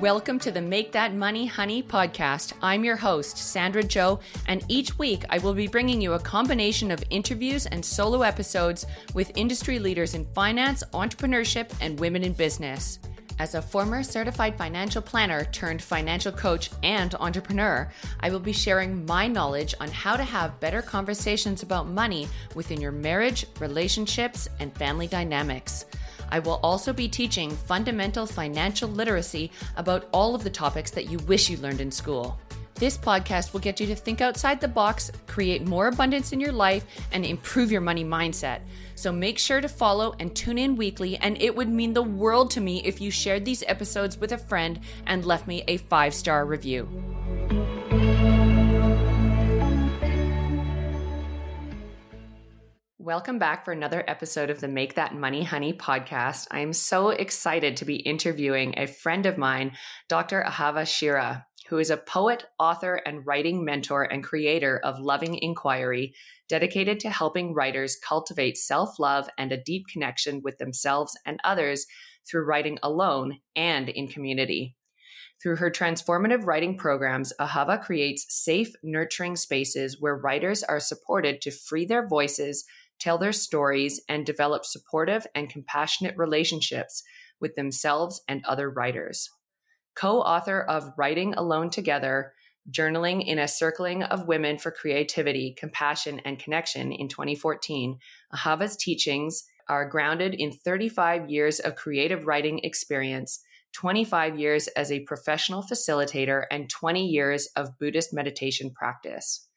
Welcome to the Make That Money Honey podcast. I'm your host, Sandra Joe, and each week I will be bringing you a combination of interviews and solo episodes with industry leaders in finance, entrepreneurship, and women in business. As a former certified financial planner turned financial coach and entrepreneur, I will be sharing my knowledge on how to have better conversations about money within your marriage, relationships, and family dynamics. I will also be teaching fundamental financial literacy about all of the topics that you wish you learned in school. This podcast will get you to think outside the box, create more abundance in your life, and improve your money mindset. So make sure to follow and tune in weekly, and it would mean the world to me if you shared these episodes with a friend and left me a five star review. Welcome back for another episode of the Make That Money Honey podcast. I am so excited to be interviewing a friend of mine, Dr. Ahava Shira, who is a poet, author, and writing mentor and creator of Loving Inquiry, dedicated to helping writers cultivate self love and a deep connection with themselves and others through writing alone and in community. Through her transformative writing programs, Ahava creates safe, nurturing spaces where writers are supported to free their voices tell their stories, and develop supportive and compassionate relationships with themselves and other writers. Co author of Writing Alone Together, Journaling in a Circling of Women for Creativity, Compassion, and Connection in 2014, Ahava's teachings are grounded in 35 years of creative writing experience, 25 years as a professional facilitator, and 20 years of Buddhist meditation practice.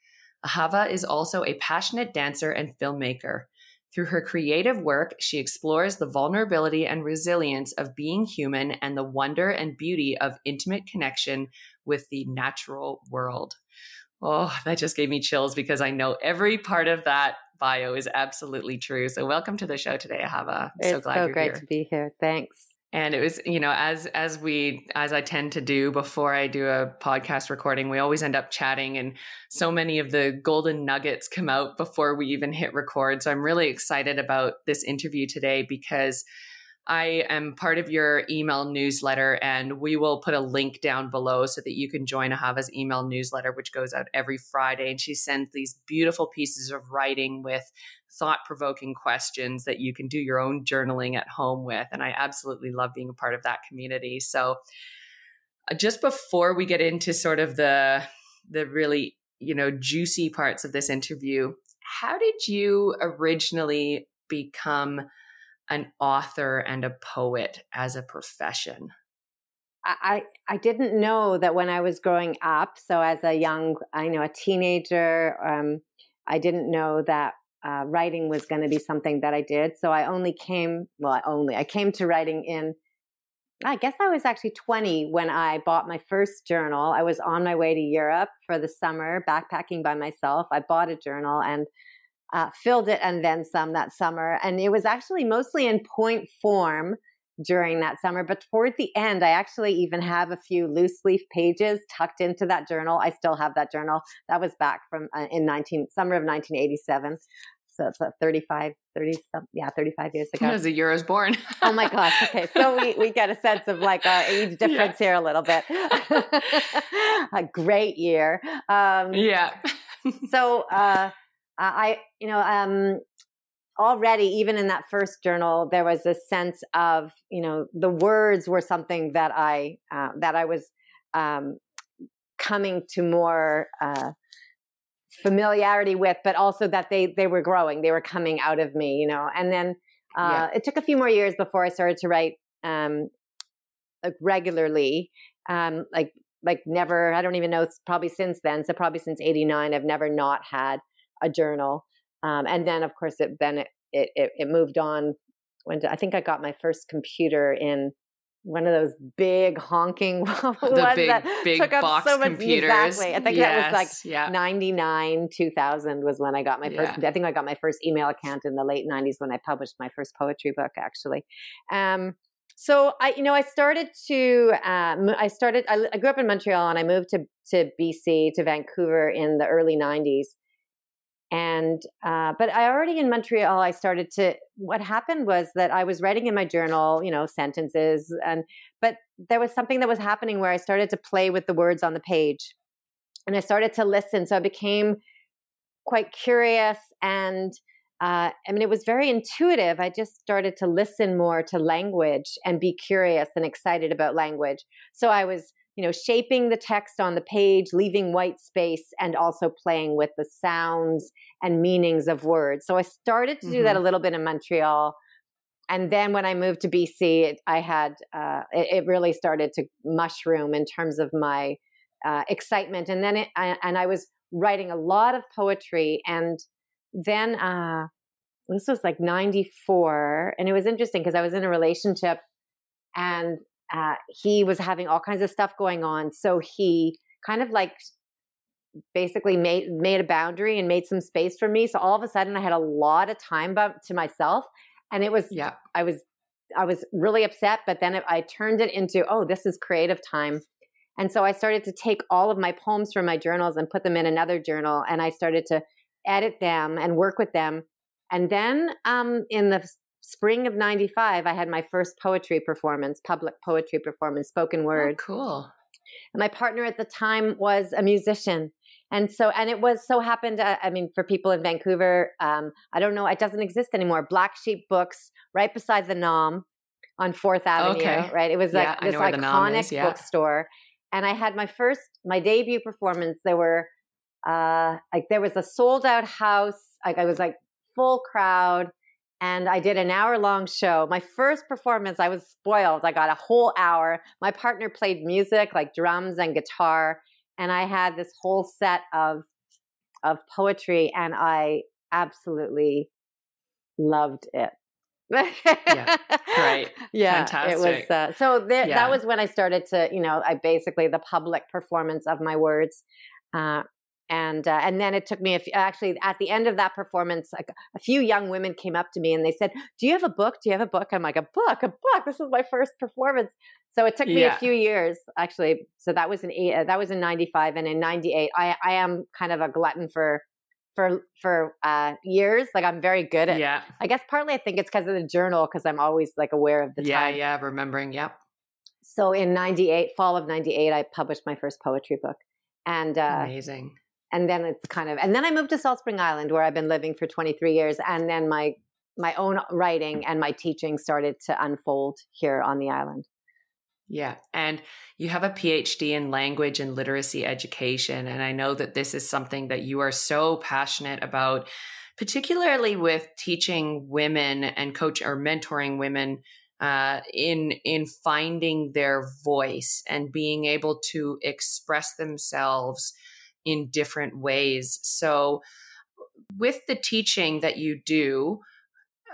Ahava is also a passionate dancer and filmmaker. Through her creative work, she explores the vulnerability and resilience of being human and the wonder and beauty of intimate connection with the natural world. Oh, that just gave me chills because I know every part of that bio is absolutely true. So, welcome to the show today, Ahava. I'm it's so glad so you're here. great here. to be here. Thanks and it was you know as as we as i tend to do before i do a podcast recording we always end up chatting and so many of the golden nuggets come out before we even hit record so i'm really excited about this interview today because I am part of your email newsletter, and we will put a link down below so that you can join Ahava's email newsletter, which goes out every Friday. And she sends these beautiful pieces of writing with thought provoking questions that you can do your own journaling at home with. And I absolutely love being a part of that community. So, uh, just before we get into sort of the the really you know juicy parts of this interview how did you originally become an author and a poet as a profession I, I didn't know that when I was growing up. So as a young, I know a teenager, um, I didn't know that uh, writing was going to be something that I did. So I only came, well, I only, I came to writing in, I guess I was actually 20 when I bought my first journal. I was on my way to Europe for the summer, backpacking by myself. I bought a journal and uh, filled it and then some that summer. And it was actually mostly in point form during that summer. But toward the end, I actually even have a few loose leaf pages tucked into that journal. I still have that journal. That was back from uh, in 19 summer of 1987. So it's uh, 35, 30, yeah, 35 years ago. As a year I was born. oh my gosh. Okay. So we, we get a sense of like our age difference yeah. here a little bit. a great year. Um, yeah. so, uh, I, you know, um, already even in that first journal there was a sense of you know the words were something that i uh, that i was um, coming to more uh, familiarity with but also that they they were growing they were coming out of me you know and then uh, yeah. it took a few more years before i started to write um, like regularly um, like like never i don't even know it's probably since then so probably since 89 i've never not had a journal um, and then, of course, it then it it, it moved on. When I think I got my first computer in one of those big honking the big big box so much, computers. Exactly. I think yes, that was like yeah. 99, 2000 was when I got my first. Yeah. I think I got my first email account in the late 90s when I published my first poetry book, actually. Um, so I, you know, I started to, um, I started, I, I, grew up in Montreal and I moved to, to BC, to Vancouver in the early 90s. And uh, but i already in montreal i started to what happened was that i was writing in my journal you know sentences and but there was something that was happening where i started to play with the words on the page and i started to listen so i became quite curious and uh, I mean, it was very intuitive. I just started to listen more to language and be curious and excited about language. So I was you know, shaping the text on the page, leaving white space, and also playing with the sounds and meanings of words. So I started to mm-hmm. do that a mm-hmm. little bit in Montreal. And then when I moved to BC, it, I had, uh, it, it, really started to mushroom in terms of my uh, excitement. And then it, I, and I was writing a lot of poetry. And then, uh, this was like 94. And it was interesting because I was in a relationship and uh, he was having all kinds of stuff going on. So he kind of like basically made made a boundary and made some space for me. So all of a sudden, I had a lot of time to myself, and it was yeah. I was I was really upset, but then it, I turned it into oh, this is creative time. And so I started to take all of my poems from my journals and put them in another journal, and I started to edit them and work with them. And then um, in the spring of 95 i had my first poetry performance public poetry performance spoken oh, word. oh, cool. And my partner at the time was a musician. And so and it was so happened uh, i mean for people in vancouver um, i don't know it doesn't exist anymore. Black sheep books right beside the Naam on fourth avenue okay. right? It was like yeah, this iconic yeah. bookstore. And i had my first my debut performance. There were uh like there was a sold out house. Like i was like full crowd and I did an hour long show. My first performance, I was spoiled. I got a whole hour. My partner played music like drums and guitar, and I had this whole set of of poetry, and I absolutely loved it. yeah, great, yeah, Fantastic. it was. Uh, so there, yeah. that was when I started to, you know, I basically the public performance of my words. Uh, and uh, and then it took me a few, actually at the end of that performance like a few young women came up to me and they said do you have a book? Do you have a book? I'm like a book? A book? This is my first performance. So it took me yeah. a few years actually. So that was in uh, that was in 95 and in 98 i i am kind of a glutton for for for uh years. Like i'm very good at yeah. I guess partly i think it's because of the journal because i'm always like aware of the yeah time. yeah remembering yep. So in 98 fall of 98 i published my first poetry book. And uh amazing and then it's kind of and then i moved to salt spring island where i've been living for 23 years and then my my own writing and my teaching started to unfold here on the island yeah. And you have a PhD in language and literacy education. And I know that this is something that you are so passionate about, particularly with teaching women and coach or mentoring women uh, in in finding their voice and being able to express themselves in different ways. So, with the teaching that you do,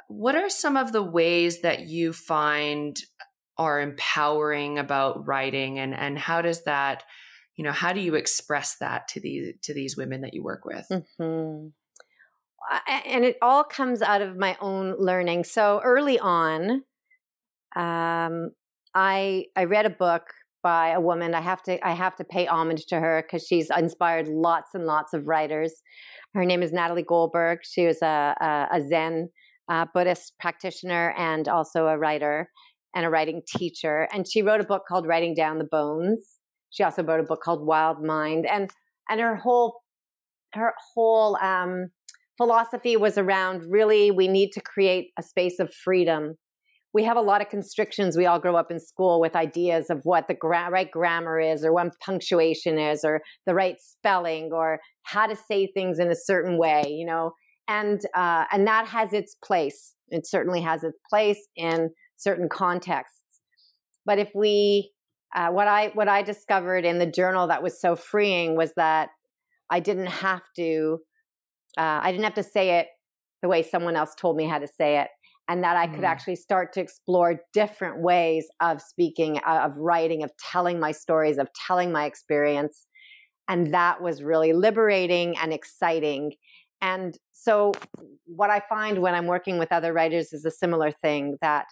what are some of the ways that you find are empowering about writing and and how does that you know how do you express that to these to these women that you work with mm-hmm. and it all comes out of my own learning so early on um, i i read a book by a woman. I have to I have to pay homage to her because she's inspired lots and lots of writers. Her name is Natalie Goldberg. She was a, a, a Zen uh, Buddhist practitioner and also a writer and a writing teacher. And she wrote a book called Writing Down the Bones. She also wrote a book called Wild Mind. And and her whole her whole um, philosophy was around really we need to create a space of freedom we have a lot of constrictions. We all grow up in school with ideas of what the gra- right grammar is, or what punctuation is, or the right spelling, or how to say things in a certain way, you know. And uh, and that has its place. It certainly has its place in certain contexts. But if we, uh, what I what I discovered in the journal that was so freeing was that I didn't have to, uh, I didn't have to say it the way someone else told me how to say it and that I could mm-hmm. actually start to explore different ways of speaking, uh, of writing, of telling my stories, of telling my experience. And that was really liberating and exciting. And so, what I find when I'm working with other writers is a similar thing that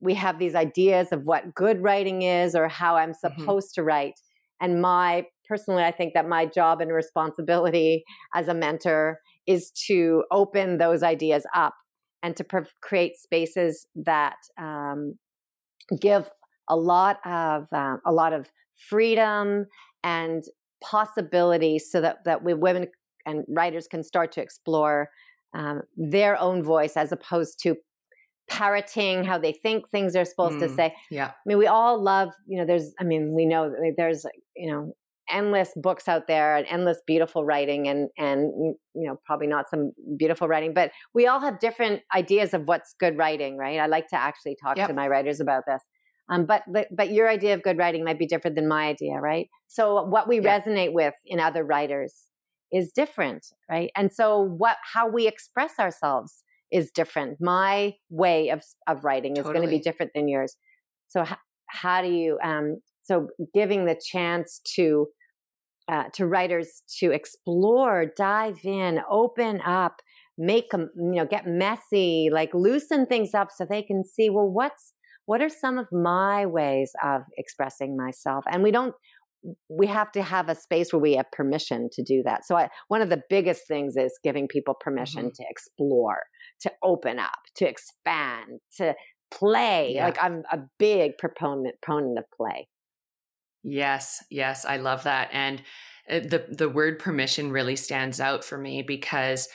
we have these ideas of what good writing is or how I'm mm-hmm. supposed mm-hmm. to write. And my personally, I think that my job and responsibility as a mentor is to open those ideas up and to pr- create spaces that um, give a lot of uh, a lot of freedom and possibility so that that we women and writers can start to explore um, their own voice as opposed to parroting how they think things are supposed mm, to say. Yeah. I mean, we all love, you know, there's, I mean, we know there's, you know, endless books out there and endless beautiful writing and and you know probably not some beautiful writing but we all have different ideas of what's good writing right i like to actually talk yep. to my writers about this um, but, but but your idea of good writing might be different than my idea right so what we yeah. resonate with in other writers is different right and so what how we express ourselves is different. My way of of writing is going to be different than yours. So how, how do you um so giving the chance to uh, to writers to explore, dive in, open up, make them, you know, get messy, like loosen things up so they can see, well, what's, what are some of my ways of expressing myself? And we don't, we have to have a space where we have permission to do that. So I, one of the biggest things is giving people permission mm-hmm. to explore, to open up, to expand, to play. Yeah. Like I'm a big proponent proponent of play. Yes, yes, I love that. And uh, the the word permission really stands out for me because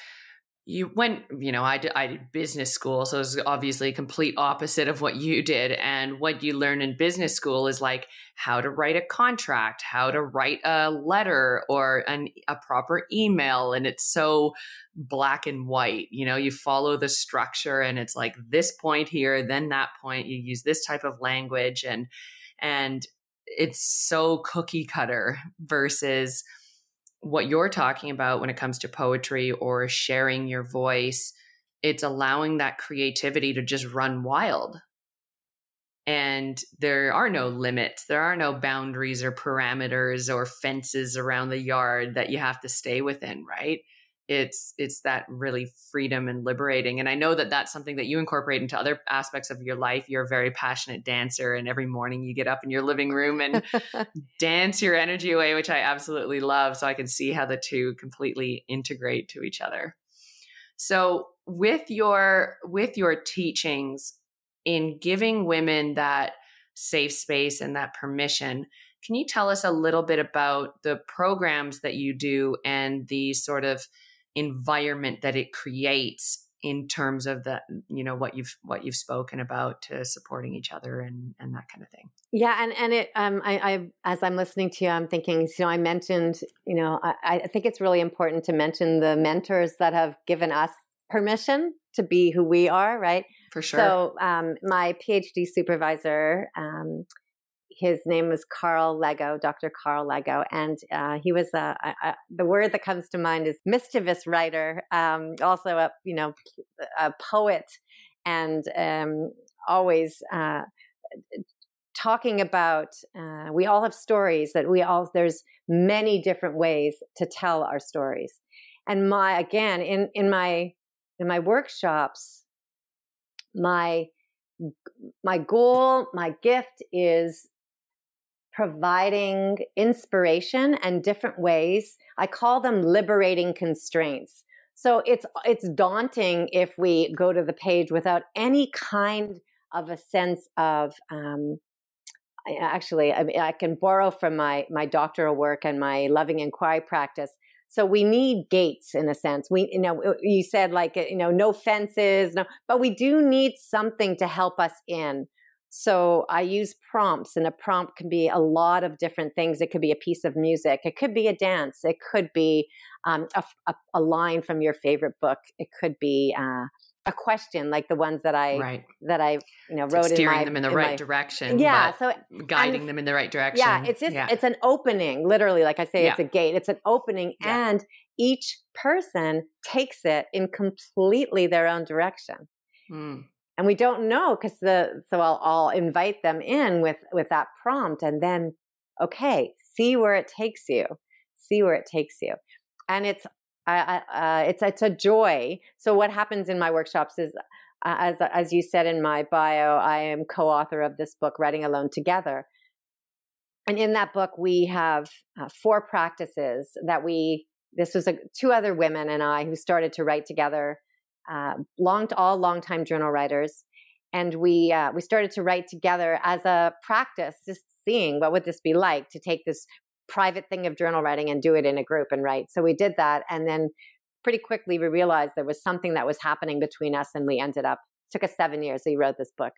you went you know I did, I did business school so it's obviously a complete opposite of what you did and what you learn in business school is like how to write a contract how to write a letter or an, a proper email and it's so black and white you know you follow the structure and it's like this point here then that point you use this type of language and and it's so cookie cutter versus what you're talking about when it comes to poetry or sharing your voice, it's allowing that creativity to just run wild. And there are no limits, there are no boundaries or parameters or fences around the yard that you have to stay within, right? It's it's that really freedom and liberating and i know that that's something that you incorporate into other aspects of your life. You're a very passionate dancer and every morning you get up in your living room and dance your energy away which i absolutely love so i can see how the two completely integrate to each other. So with your with your teachings in giving women that safe space and that permission can you tell us a little bit about the programs that you do and the sort of environment that it creates in terms of the you know what you've what you've spoken about to supporting each other and and that kind of thing. Yeah and and it um i, I as i'm listening to you i'm thinking you know i mentioned you know I, I think it's really important to mention the mentors that have given us permission to be who we are right? For sure. So um my phd supervisor um his name was Carl Leggo, Dr. Carl Leggo, and uh, he was a, a, a, the word that comes to mind is mischievous writer, um, also a you know a poet, and um, always uh, talking about. Uh, we all have stories that we all there's many different ways to tell our stories, and my again in in my in my workshops, my my goal, my gift is providing inspiration and different ways. I call them liberating constraints. So it's it's daunting if we go to the page without any kind of a sense of um, actually I, mean, I can borrow from my my doctoral work and my loving inquiry practice so we need gates in a sense we you know you said like you know no fences no but we do need something to help us in so I use prompts, and a prompt can be a lot of different things. It could be a piece of music, it could be a dance, it could be um, a, a, a, line from your favorite book, it could be uh, a question like the ones that I right. that I you know wrote steering in my, them in the in right my, direction. Yeah, so guiding them in the right direction. Yeah, it's just yeah. it's an opening. Literally, like I say, yeah. it's a gate. It's an opening, yeah. and each person takes it in completely their own direction. Mm and we don't know because the so I'll, I'll invite them in with with that prompt and then okay see where it takes you. See where it takes you. And it's I, uh, it's it's a joy. So what happens in my workshops is uh, as as you said in my bio I am co-author of this book Writing Alone Together. And in that book we have uh, four practices that we this was a, two other women and I who started to write together, uh, long all longtime journal writers, and we uh, we started to write together as a practice, just seeing what would this be like to take this private thing of journal writing and do it in a group and write. So we did that, and then pretty quickly we realized there was something that was happening between us, and we ended up took us seven years. He wrote this book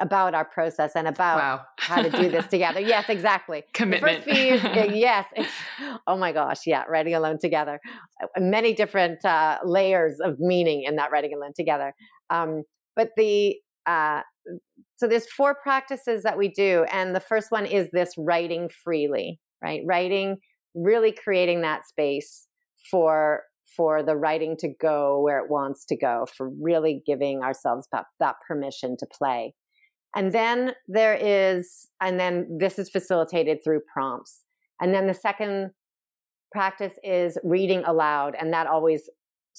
about our process and about wow. how to do this together. Yes, exactly. Commitment. Is, yes. Oh my gosh. Yeah. Writing alone together. Uh, many different uh, layers of meaning in that writing alone together. Um, but the, uh, so there's four practices that we do. And the first one is this writing freely, right? Writing, really creating that space for for the writing to go where it wants to go, for really giving ourselves that, that permission to play. And then there is, and then this is facilitated through prompts. And then the second practice is reading aloud, and that always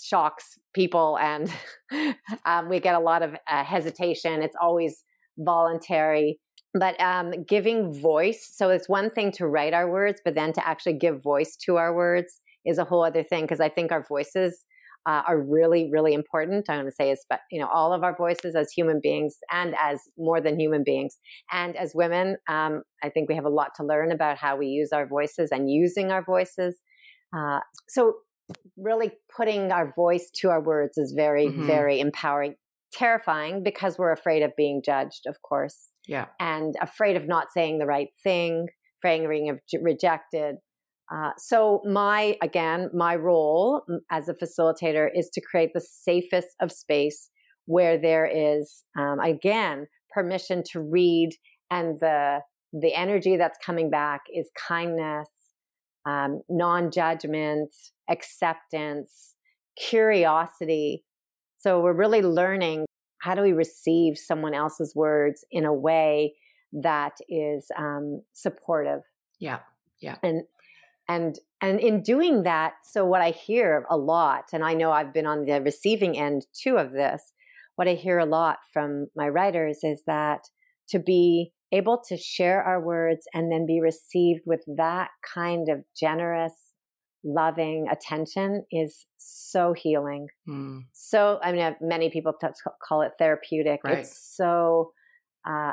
shocks people, and um, we get a lot of uh, hesitation. It's always voluntary, but um, giving voice. So it's one thing to write our words, but then to actually give voice to our words is a whole other thing because I think our voices uh, are really, really important. I want to say, is but you know, all of our voices as human beings and as more than human beings, and as women, um, I think we have a lot to learn about how we use our voices and using our voices. Uh, so, really putting our voice to our words is very, mm-hmm. very empowering. Terrifying because we're afraid of being judged, of course. Yeah. And afraid of not saying the right thing, afraid of being rejected. Uh, so my again my role as a facilitator is to create the safest of space where there is um, again permission to read and the the energy that's coming back is kindness um, non-judgment acceptance curiosity. So we're really learning how do we receive someone else's words in a way that is um, supportive. Yeah yeah. And and and in doing that so what i hear a lot and i know i've been on the receiving end too of this what i hear a lot from my writers is that to be able to share our words and then be received with that kind of generous loving attention is so healing mm. so i mean many people call it therapeutic right. it's so uh,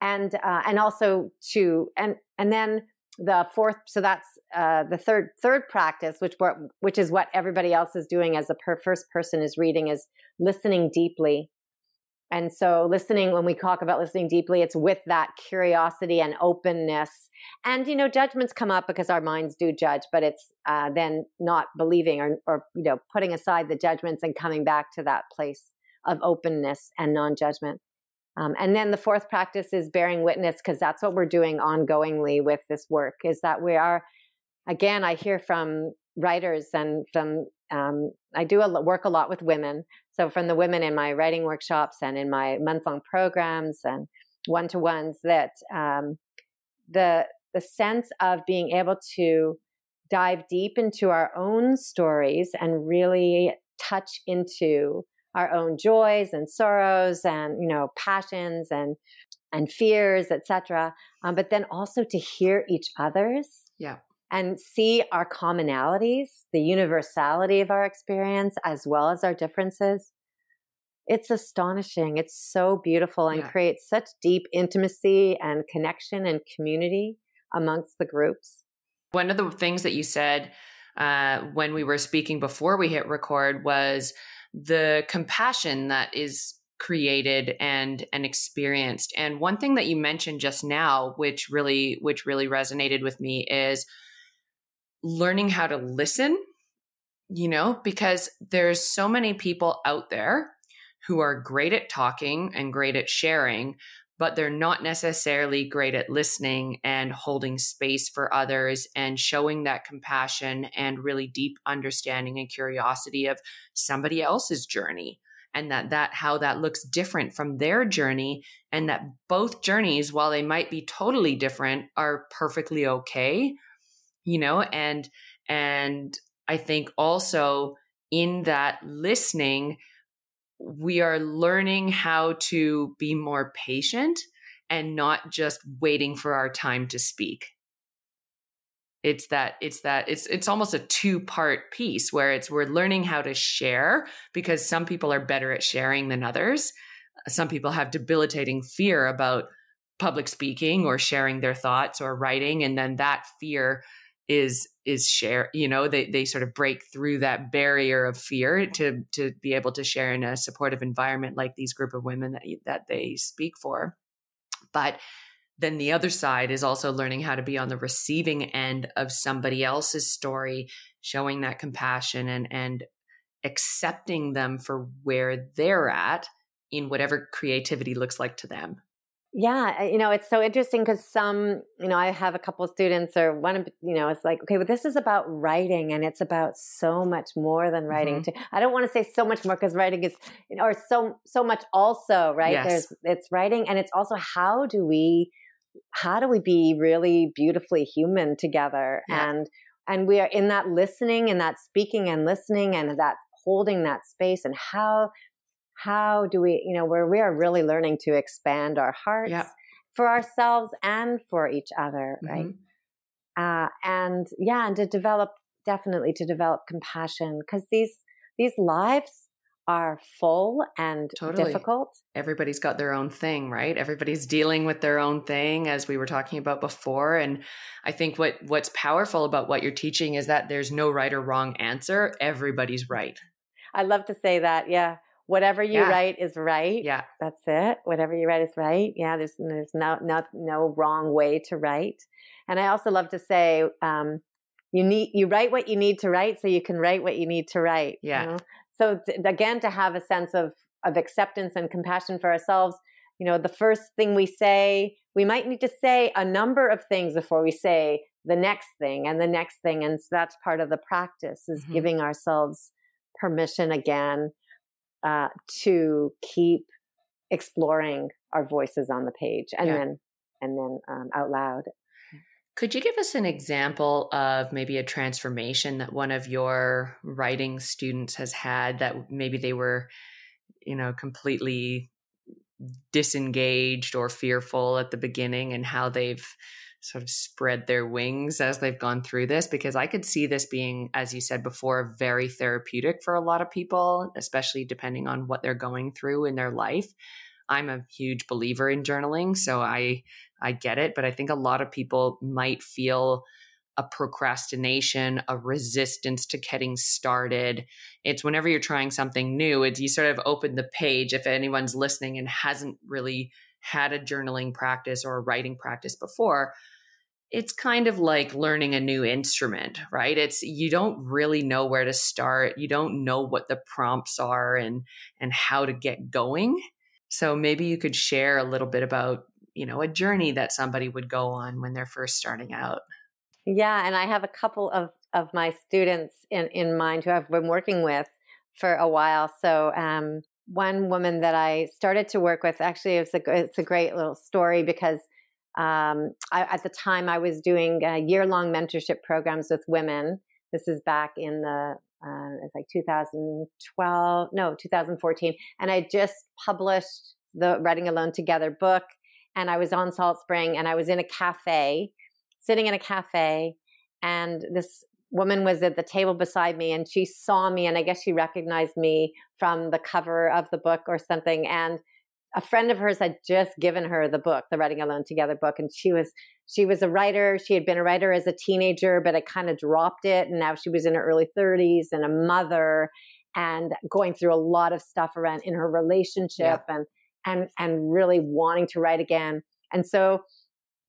and uh, and also to and and then the fourth so that's uh, the third third practice which which is what everybody else is doing as the per- first person is reading is listening deeply. And so listening when we talk about listening deeply it's with that curiosity and openness. And you know judgments come up because our minds do judge but it's uh, then not believing or, or you know putting aside the judgments and coming back to that place of openness and non-judgment um, and then the fourth practice is bearing witness because that's what we're doing ongoingly with this work is that we are, again, I hear from writers and from, um, I do a, work a lot with women. So from the women in my writing workshops and in my month long programs and one to ones that um, the, the sense of being able to dive deep into our own stories and really touch into our own joys and sorrows and you know passions and and fears etc um, but then also to hear each other's yeah. and see our commonalities the universality of our experience as well as our differences. It's astonishing. It's so beautiful and yeah. creates such deep intimacy and connection and community amongst the groups. One of the things that you said uh, when we were speaking before we hit record was the compassion that is created and and experienced. And one thing that you mentioned just now which really which really resonated with me is learning how to listen you know because there's so many people out there who are great at talking and great at sharing but they're not necessarily great at listening and holding space for others and showing that compassion and really deep understanding and curiosity of somebody else's journey. And that that how that looks different from their journey and that both journeys while they might be totally different are perfectly okay you know and and i think also in that listening we are learning how to be more patient and not just waiting for our time to speak. it's that it's that it's it's almost a two part piece where it's we're learning how to share because some people are better at sharing than others some people have debilitating fear about public speaking or sharing their thoughts or writing and then that fear is is share you know they they sort of break through that barrier of fear to to be able to share in a supportive environment like these group of women that that they speak for. But then the other side is also learning how to be on the receiving end of somebody else's story showing that compassion and and accepting them for where they're at in whatever creativity looks like to them yeah, you know, it's so interesting because some, you know, I have a couple of students or one of, you know, it's like, okay, but this is about writing and it's about so much more than writing. Mm-hmm. I don't want to say so much more because writing is, or so, so much also, right? Yes. There's, it's writing and it's also how do we, how do we be really beautifully human together? Yeah. And, and we are in that listening and that speaking and listening and that holding that space and how how do we, you know, where we are really learning to expand our hearts yep. for ourselves and for each other, right? Mm-hmm. Uh, and yeah, and to develop definitely to develop compassion because these these lives are full and totally. difficult. Everybody's got their own thing, right? Everybody's dealing with their own thing as we were talking about before and I think what what's powerful about what you're teaching is that there's no right or wrong answer. Everybody's right. I love to say that. Yeah whatever you yeah. write is right. Yeah. That's it. Whatever you write is right. Yeah. There's, there's no, no, no wrong way to write. And I also love to say, um, you need, you write what you need to write so you can write what you need to write. Yeah. You know? So th- again, to have a sense of, of acceptance and compassion for ourselves, you know, the first thing we say, we might need to say a number of things before we say the next thing and the next thing. And so that's part of the practice is mm-hmm. giving ourselves permission again uh, to keep exploring our voices on the page and yeah. then and then um, out loud. Could you give us an example of maybe a transformation that one of your writing students has had that maybe they were, you know, completely disengaged or fearful at the beginning and how they've sort of spread their wings as they've gone through this because I could see this being, as you said before, very therapeutic for a lot of people, especially depending on what they're going through in their life. I'm a huge believer in journaling, so I I get it, but I think a lot of people might feel a procrastination, a resistance to getting started. It's whenever you're trying something new, it's you sort of open the page if anyone's listening and hasn't really had a journaling practice or a writing practice before, it's kind of like learning a new instrument, right? It's you don't really know where to start. You don't know what the prompts are and and how to get going. So maybe you could share a little bit about, you know, a journey that somebody would go on when they're first starting out. Yeah, and I have a couple of of my students in in mind who I've been working with for a while. So um one woman that I started to work with. Actually, it's a it's a great little story because um, I, at the time I was doing uh, year long mentorship programs with women. This is back in the uh, it's like 2012, no, 2014, and I just published the Writing Alone Together book. And I was on Salt Spring, and I was in a cafe, sitting in a cafe, and this woman was at the table beside me and she saw me and I guess she recognized me from the cover of the book or something. And a friend of hers had just given her the book, the Writing Alone Together book, and she was she was a writer. She had been a writer as a teenager, but I kind of dropped it, and now she was in her early 30s and a mother, and going through a lot of stuff around in her relationship, yeah. and and and really wanting to write again. And so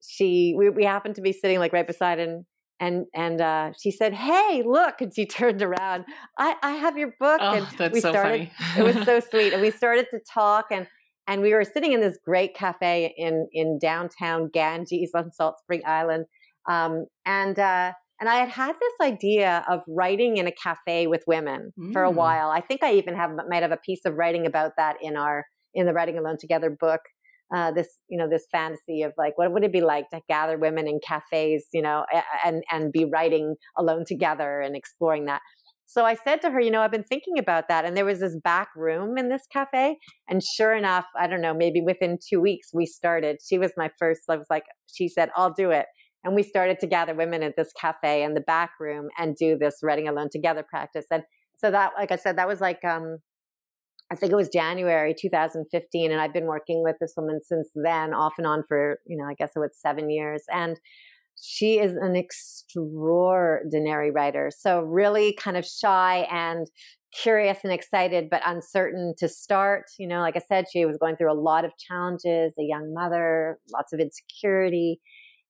she we, we happened to be sitting like right beside and and and uh, she said, "Hey, look!" And she turned around. I, I have your book, oh, and that's we so started. it was so sweet, and we started to talk, and and we were sitting in this great cafe in in downtown Ganges on Salt Spring Island, um, and uh, and I had had this idea of writing in a cafe with women mm. for a mm. while. I think I even have might have a piece of writing about that in our in the Writing Alone Together book uh, this you know this fantasy of like what would it be like to gather women in cafes you know and and be writing alone together and exploring that. So i said to her you know i've been thinking about that and there was this back room in this cafe and sure enough i don't know maybe within two weeks we started. She was my first i was like she said i'll do it. And we started to gather women at this cafe in the back room and do this writing alone together practice. And so that, like I said, that was like, um, I think it was January 2015. And I've been working with this woman since then, off and on for, you know, I guess it was seven years. And she is an extraordinary writer. So really kind of shy and curious and excited, but uncertain to start. You know, like I said, she was going through a lot of challenges, a young mother, lots of insecurity.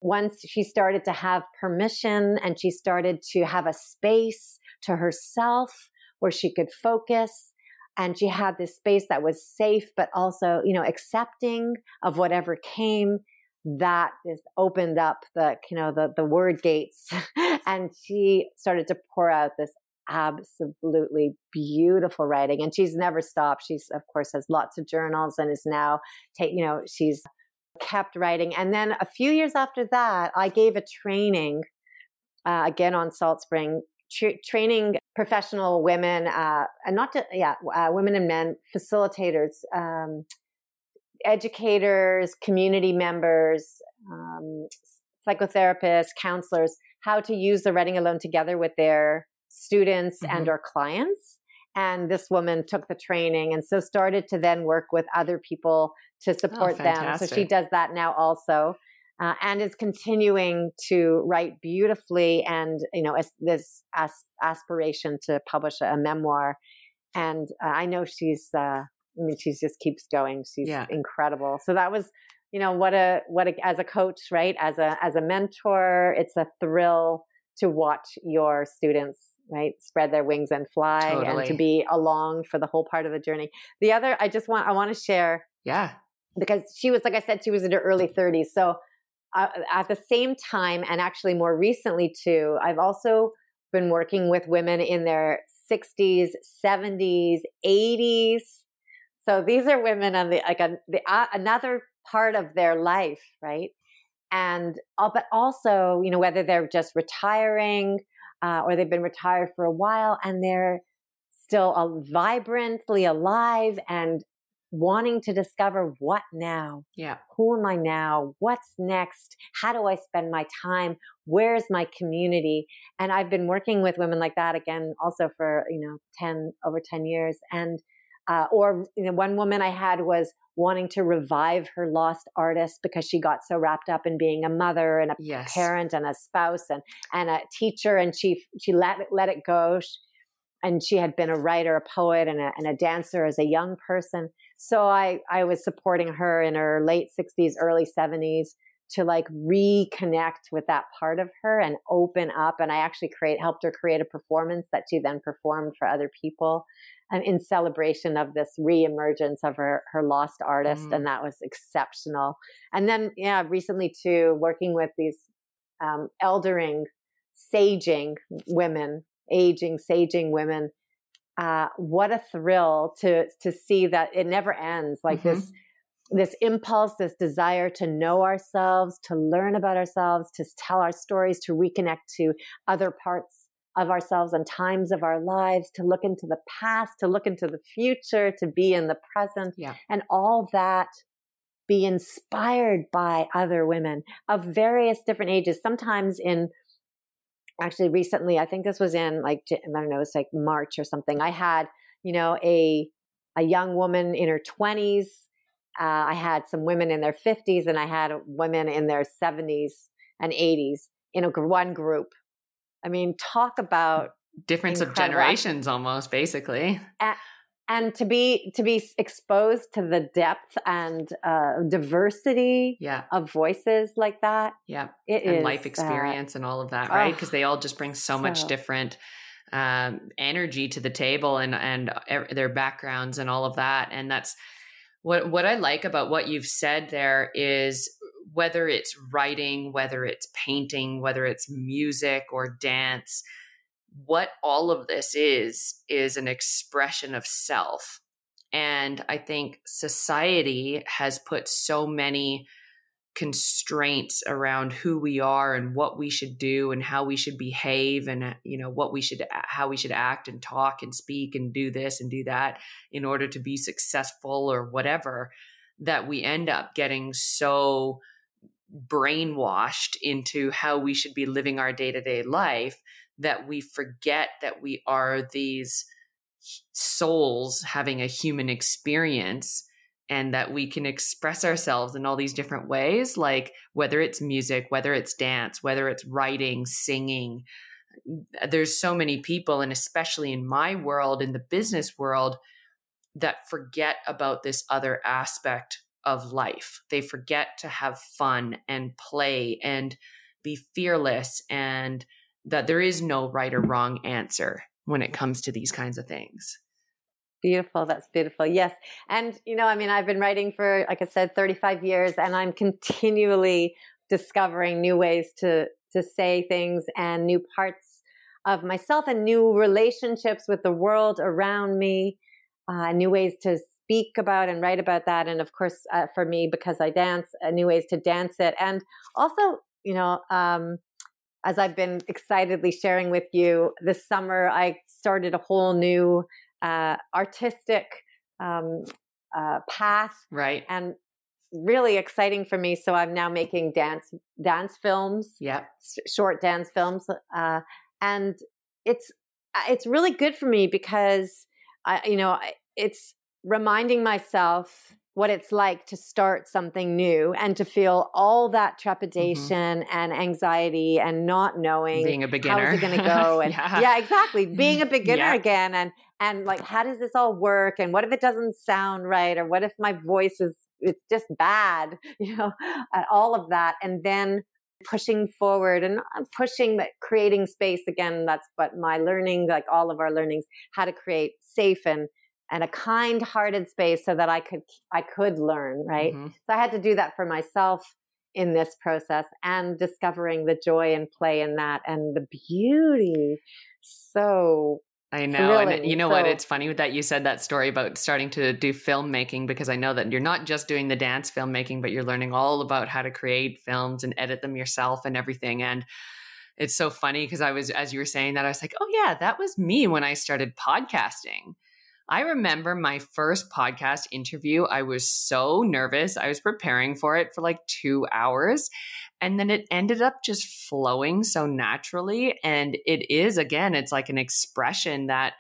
Once she started to have permission and she started to have a space to herself where she could focus and she had this space that was safe, but also, you know, accepting of whatever came that just opened up the you know the the word gates. And she started to pour out this absolutely beautiful writing and she's never stopped. She's of course has lots of journals and is now take you know she's kept writing. And then a few years after that i gave a training uh, again on salt spring tra- training professional women uh, and not to yeah uh, women and men facilitators um, educators community members um, psychotherapists counselors how to use the writing alone together with their students mm-hmm. and or clients. And this woman took the training and so started to then work with other people to oh, support oh, them. So she does that now also uh, and is continuing to write beautifully and you know this as- aspiration to publish a, a memoir. And uh, i know she's uh, i mean she just keeps going. She's yeah. incredible. So that was you know what a what a, as a coach right? As a as a mentor it's a thrill to watch your students right spread their wings and fly totally. and to be along for the whole part of the journey. The other i just want i want to share yeah. because she was like i said she was in her early 30s so uh, at the same time and actually more recently too i've also been working with women in their 60s 70s 80s so these are women on the like a, the, uh, another part of their life right? And uh, but also you know whether they're just retiring uh, or they've been retired for a while and they're still uh, vibrantly alive and wanting to discover what now? Yeah. Who am i now? What's next? How do i spend my time? Where's my community? And i've been working with women like that again also for you know 10 over 10 years. And uh, or you know, one woman I had was wanting to revive her lost artist because she got so wrapped up in being a mother and a yes. parent and a spouse and and a teacher, and she she let it, let it go. And she had been a writer, a poet, and a, and a dancer as a young person. So I I was supporting her in her late sixties, early seventies to like reconnect with that part of her and open up. And I actually create helped her create a performance that she then performed for other people um, in celebration of this reemergence of her her lost artist, mm. and that was exceptional. And then, yeah, recently too, working with these um, eldering, saging women, aging, saging women. Uh, what a thrill to to see that it never ends. Like mm-hmm. this this impulse, this desire to know ourselves, to learn about ourselves, to tell our stories, to reconnect to other parts of ourselves and times of our lives, to look into the past, to look into the future, to be in the present, yeah. and all that be inspired by other women of various different ages, sometimes in actually recently, I think this was in like, I don't know, it's like March or something. I had, you know, a, a young woman in her 20s. Uh, I had some women in their 50s and I had women in their 70s and 80s in a one group I mean, talk about difference incredible. of generations almost basically. And, and, to be to be exposed to the depth and uh, diversity yeah. of voices like that. Yeah. It and is, life uh, experience uh, and all of that, right? Because oh, they all just bring so, so. much different um, energy to the table and and their backgrounds and all of that. And that's what what I like about what you've said there is whether it's writing, whether it's painting, whether it's music or dance, what all of this is, is an expression of self. And I think society has put so many constraints around who we are and what we should do and how we should behave and uh, you know what we should uh, how we should act and talk and speak and do this and do that in order to be successful or whatever that we end up getting so brainwashed into how we should be living our day to day life that we forget that we are these souls having a human experience and that we can express ourselves in all these different ways like whether it's music whether it's dance whether it's writing singing uh, there's so many people and especially in my world in the business world that forget about this other aspect of life. They forget to have fun and play and be fearless and that there is no right or wrong answer when it comes to these kinds of things. Beautiful. That's beautiful. Yes. And, you know, I mean, I've been writing for, like I said, 35 years, and I'm continually discovering new ways to, to say things and new parts of myself and new relationships with the world around me, uh, new ways to speak about and write about that. And of course, uh, for me, because I dance, uh, new ways to dance it. And also, you know, um, as I've been excitedly sharing with you this summer, I started a whole new uh, artistic um, uh, path. Right. And really exciting for me. So I'm now making dance dance films. Yeah. short dance films. Uh, and it's it's really good for me because I, you know, it's reminding myself what it's like to start something new and to feel all that mm-hmm. trepidation mm-hmm. and anxiety and not knowing being a beginner how's it going to go and yeah. yeah. exactly being a beginner yeah. again and and like how does this all work and what if it doesn't sound right or what if my voice is it's just bad you know all of that and then pushing forward and uh, pushing that creating space again that's what my learning like all of our learnings how to create safe and and a kind-hearted space so that I could I could learn, right? Mm-hmm. So I had to do that for myself in this process and discovering the joy and play in that and the beauty. So I know. Thrilling. And you know so, what? It's funny that you said that story about starting to do filmmaking because I know that you're not just doing the dance filmmaking, but you're learning all about how to create films and edit them yourself and everything. And it's so funny because I was, as you were saying that, I was like, oh, yeah, that was me when I started podcasting. I remember my first podcast interview. I was so nervous. I was preparing for it for like two hours. And then it ended up just flowing so naturally. And it is, again, it's like an expression that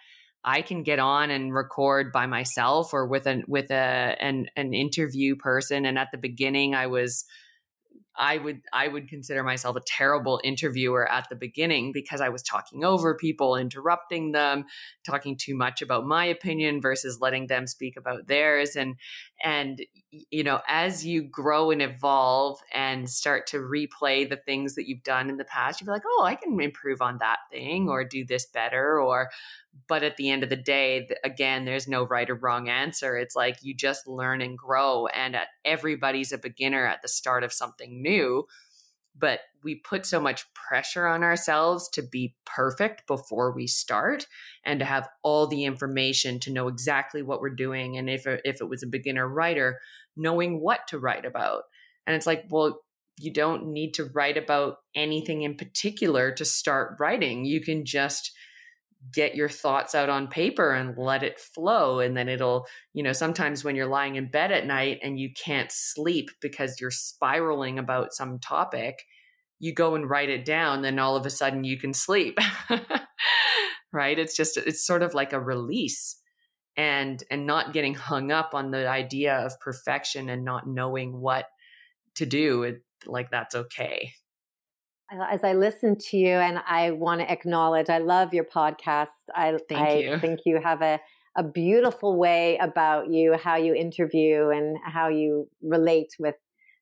I can get on and record by myself or with an with a an an interview person. And at the beginning, I was I would I would consider myself a terrible interviewer at the beginning because I was talking over people, interrupting them, talking too much about my opinion versus letting them speak about theirs. And and you know as you grow and evolve and start to replay the things that you've done in the past you're like oh I can improve on that thing or do this better or but at the end of the day again there's no right or wrong answer. It's like you just learn and grow and at, everybody's a beginner at the start of something new but we put so much pressure on ourselves to be perfect before we start and to have all the information to know exactly what we're doing and if if it was a beginner writer knowing what to write about. And it's like well you don't need to write about anything in particular to start writing. You can just get your thoughts out on paper and let it flow and then it'll you know sometimes when you're lying in bed at night and you can't sleep because you're spiraling about some topic you go and write it down then all of a sudden you can sleep right? It's just it's sort of like a release and and not getting hung up on the idea of perfection and not knowing what to do it, like that's okay as I listen to you, and I want to acknowledge, I love your podcast. I, Thank I you. think you have a, a beautiful way about you, how you interview and how you relate with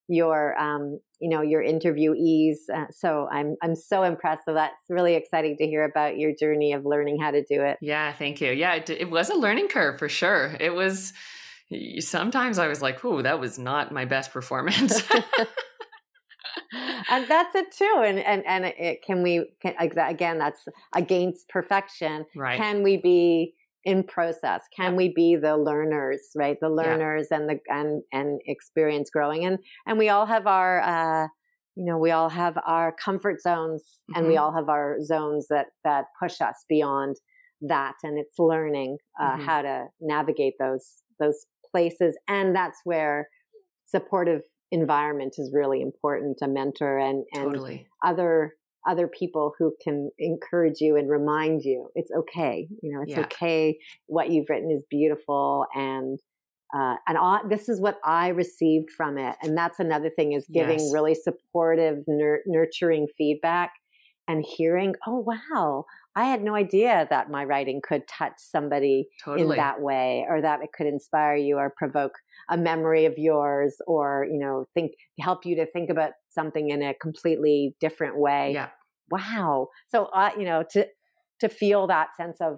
your, um, you know, your interviewees. Uh, so I'm, I'm so impressed. So that's really exciting to hear about your journey of learning how to do it. Yeah, thank you. Yeah, it, it was a learning curve for sure. It was. Sometimes I was like, "Ooh, that was not my best performance." and that's it too. And and and it, can we can, again? That's against perfection. Right? Can we be in process? Can we be the learners? Right? The learners yeah. and the and and experience growing. And and we all have our. Uh, you know, we all have our comfort zones, mm-hmm. and we mm-hmm. all have our zones that that push us beyond that. And it's learning uh, mm-hmm. how to navigate those those places, and that's where supportive environment is really important a mentor and and totally. other other people who can encourage you and remind you it's okay you know it's Yeah. okay what you've written is beautiful and uh, and I, this is what I received from it, and that's another thing is giving Yes. really supportive, nur- nurturing feedback, and hearing, oh wow, I had no idea that my writing could touch somebody Totally. in that way or that it could inspire you or provoke a memory of yours or you know think help you to think about something in a completely different way yeah. wow so uh, you know to to feel that sense of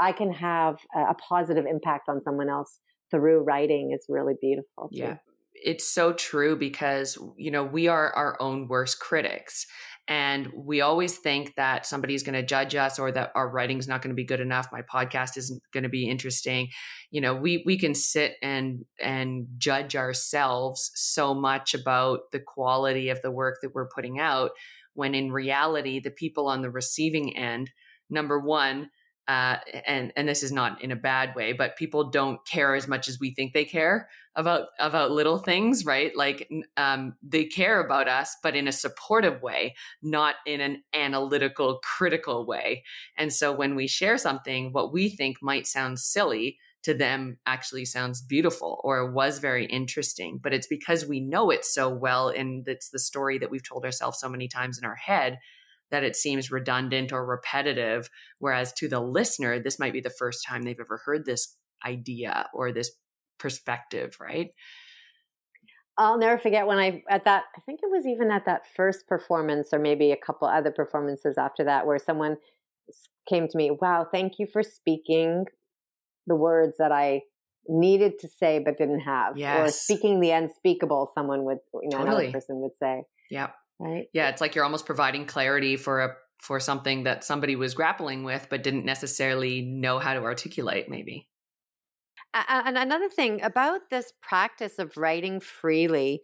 i can have a, a positive impact on someone else through writing is really beautiful too. Yeah. It's so true because, you know, we are our own worst critics. And we always think that somebody's going to judge us or that our writing's not going to be good enough. My podcast isn't going to be interesting. You know, we we can sit and and judge ourselves so much about the quality of the work that we're putting out when in reality the people on the receiving end number one uh, and and this is not in a bad way, but people don't care as much as we think they care about about little things, right? Like um, they care about us, but in a supportive way, not in an analytical, critical way. And so when we share something, what we think might sound silly to them actually sounds beautiful or was very interesting. But it's because we know it so well, and it's the story that we've told ourselves so many times in our head that it seems redundant or repetitive. Whereas to the listener, this might be the first time they've ever heard this idea or this perspective, right? I'll never forget when I at that I think it was even at that first performance or maybe a couple other performances after that where someone came to me, "Wow, thank you for speaking the words that I needed to say but didn't have." Or Yes. speaking the unspeakable, someone would, you know, Totally. another person would say, Yeah. Right? Yeah, it's like you're almost providing clarity for a for something that somebody was grappling with but didn't necessarily know how to articulate maybe. And another thing about this practice of writing freely,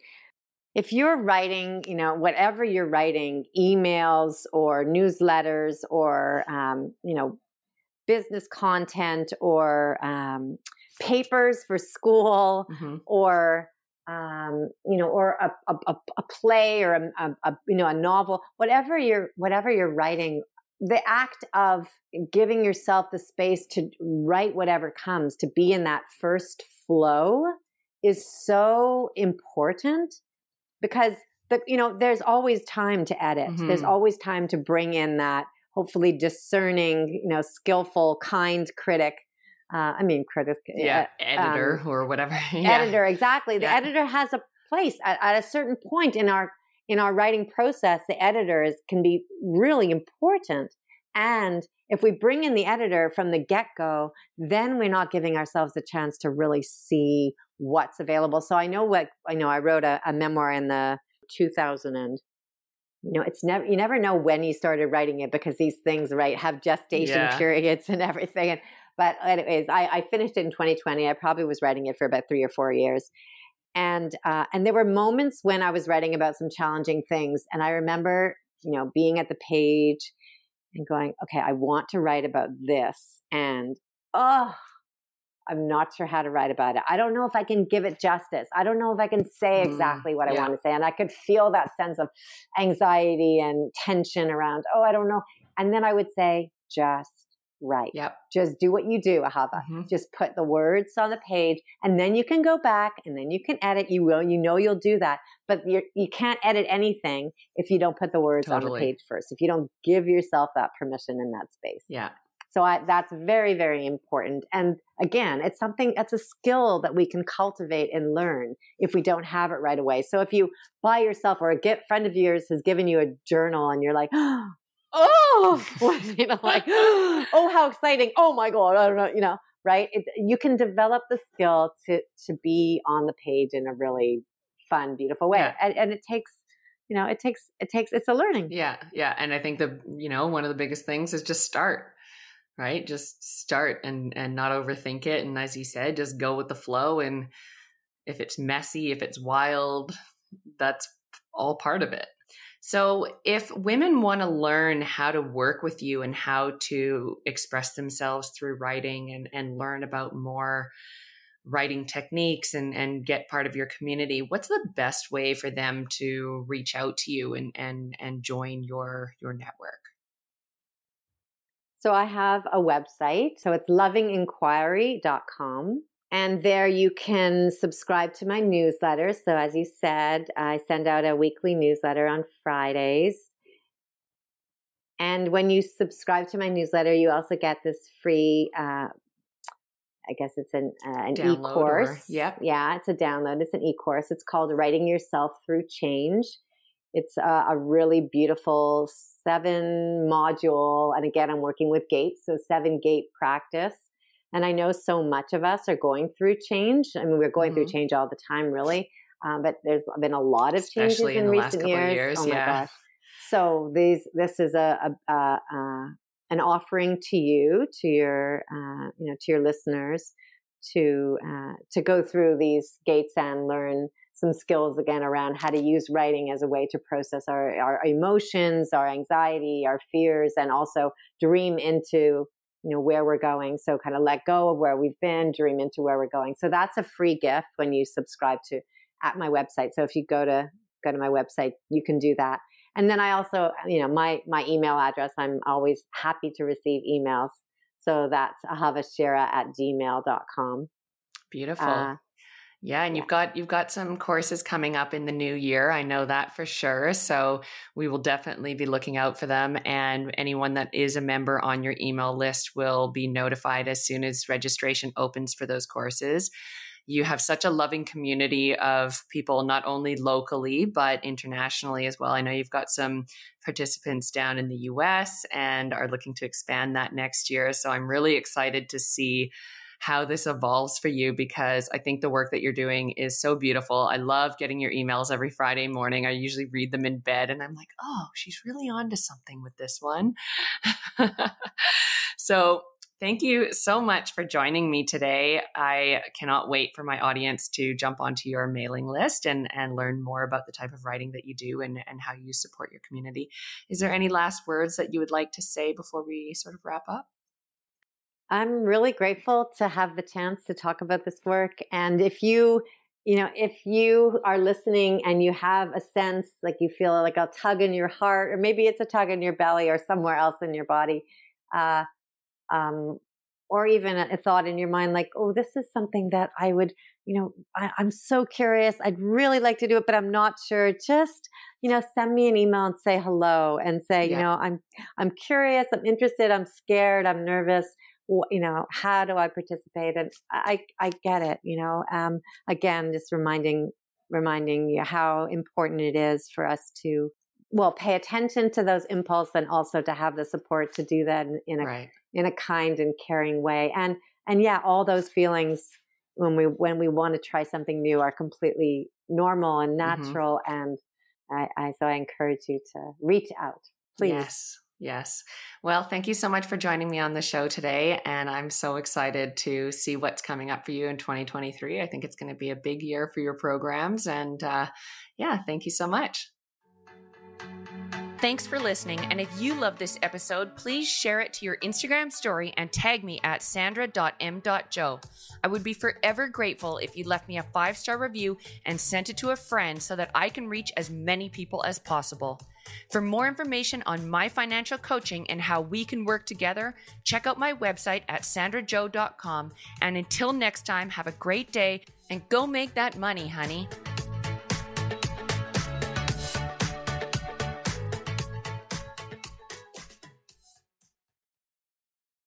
if you're writing, you know, whatever you're writing, emails or newsletters or, um, you know, business content or um, papers for school Mhm. or, um, you know, or a, a, a- play or a, a, you know, a novel, whatever you're, whatever you're writing, the act of giving yourself the space to write whatever comes, to be in that first flow is so important because the, you know, there's always time to edit. There's Mhm. always time to bring in that hopefully discerning, you know, skillful, kind critic. Uh, I mean, critic, Yeah, uh, editor um, or whatever. yeah. editor exactly the Yeah. editor has a place at, at a certain point in our in our writing process the editors can be really important and if we bring in the editor from the get-go then we're not giving ourselves a chance to really see what's available so i know what i know i wrote a, a memoir in the 2000 and you know it's never you never know when you started writing it because these things right have gestation Yeah. periods and everything and but anyways I, I finished it in 2020 i probably was writing it for about three or four years. And uh, and there were moments when i was writing about some challenging things and i remember you know being at the page and going okay i want to write about this and oh i'm not sure how to write about it. I don't know if i can give it justice. I don't know if i can say Mm, exactly what i yeah. want to say and i could feel that sense of anxiety and tension around oh i don't know. And then i would say just write Yep. just do what you do ahava Mhm. just put the words on the page and then you can go back and then you can edit you will you know you'll do that but you're, you can't edit anything if you don't put the words on the page first if you don't give yourself that permission in that space Yeah. so I, that's very very important and again it's something that's a skill that we can cultivate and learn if we don't have it right away so if you buy yourself or a get, friend of yours has given you a journal and you're like oh Oh, you know like oh how exciting oh my god i don't know you know right it, you can develop the skill to to be on the page in a really fun beautiful way Yeah. and, and it takes you know it takes it takes it's a learning Yeah, yeah, and I think the you know one of the biggest things is just start, right? Just start and and not overthink it, and as you said, just go with the flow. And if it's messy, if it's wild, that's all part of it. So, if women want to learn how to work with you and how to express themselves through writing and and learn about more writing techniques and, and get part of your community, what's the best way for them to reach out to you and, and, and join your, your network? So I have a website. So it's lovinginquiry.com. And there you can subscribe to my newsletter. So as you said, I send out a weekly newsletter on Fridays. And when you subscribe to my newsletter, you also get this free uh, I guess it's an uh, an e course. Yeah, yeah, it's a download. It's an e course. It's called Writing Yourself Through Change. It's a, a, really beautiful seven module, and again, I'm working with gates, so seven gate practice. And I know so much of us are going through change. I mean, we're going mm-hmm. through change all the time, really. Um, but there's been a lot of changes Especially in, in recent years. years. Oh my yeah. gosh! So these, this is a, a, a, an offering to you, to your, uh, you know, to your listeners, to uh, to go through these gates and learn some skills again around how to use writing as a way to process our, our emotions, our anxiety, our fears, and also dream into you know where we're going. So kind of let go of where we've been, dream into where we're going. So that's a free gift when you subscribe to at my website. So if you go to go to my website, you can do that. And then I also, you know, my my email address, I'm always happy to receive emails. So that's ahavashira at gmail.com. Beautiful. Uh, yeah, and you've got you've got some courses coming up in the new year. I know that for sure. So we will definitely be looking out for them and anyone that is a member on your email list will be notified as soon as registration opens for those courses you have such a loving community of people, not only locally, but internationally as well. I know you've got some participants down in the US and are looking to expand that next year. So I'm really excited to see how this evolves for you because I think the work that you're doing is so beautiful. I love getting your emails every Friday morning. I usually read them in bed and I'm like, oh, she's really on to something with this one. so Thank you so much for joining me today. I cannot wait for my audience to jump onto your mailing list and, and learn more about the type of writing that you do and, and how you support your community. Is there any last words that you would like to say before we sort of wrap up? I'm really grateful to have the chance to talk about this work. And if you, you know, if you are listening and you have a sense like you feel like a tug in your heart, or maybe it's a tug in your belly or somewhere else in your body, uh, um, or even a, thought in your mind like, oh, this is something that I would, you know, I, I'm so curious. I'd really like to do it, but I'm not sure. Just, you know, send me an email and say hello and say, yeah. you know, I'm, I'm curious. I'm interested. I'm scared. I'm nervous. You know, how do I participate? And I, I get it. You know, um, again, just reminding, reminding you how important it is for us to well pay attention to those impulses and also to have the support to do that in, in a right. in a kind and caring way and and yeah all those feelings when we when we want to try something new are completely normal and mm-hmm. natural mm-hmm. and I, I so i encourage you to reach out please yes Yes. Well, thank you so much for joining me on the show today. And I'm so excited to see what's coming up for you in 2023. I think it's going to be a big year for your programs. And uh, yeah, thank you so much. Thanks for listening. And if you love this episode, please share it to your Instagram story and tag me at sandra.m.joe. I would be forever grateful if you left me a five star review and sent it to a friend so that I can reach as many people as possible. For more information on my financial coaching and how we can work together, check out my website at sandrajoe.com. And until next time, have a great day and go make that money, honey.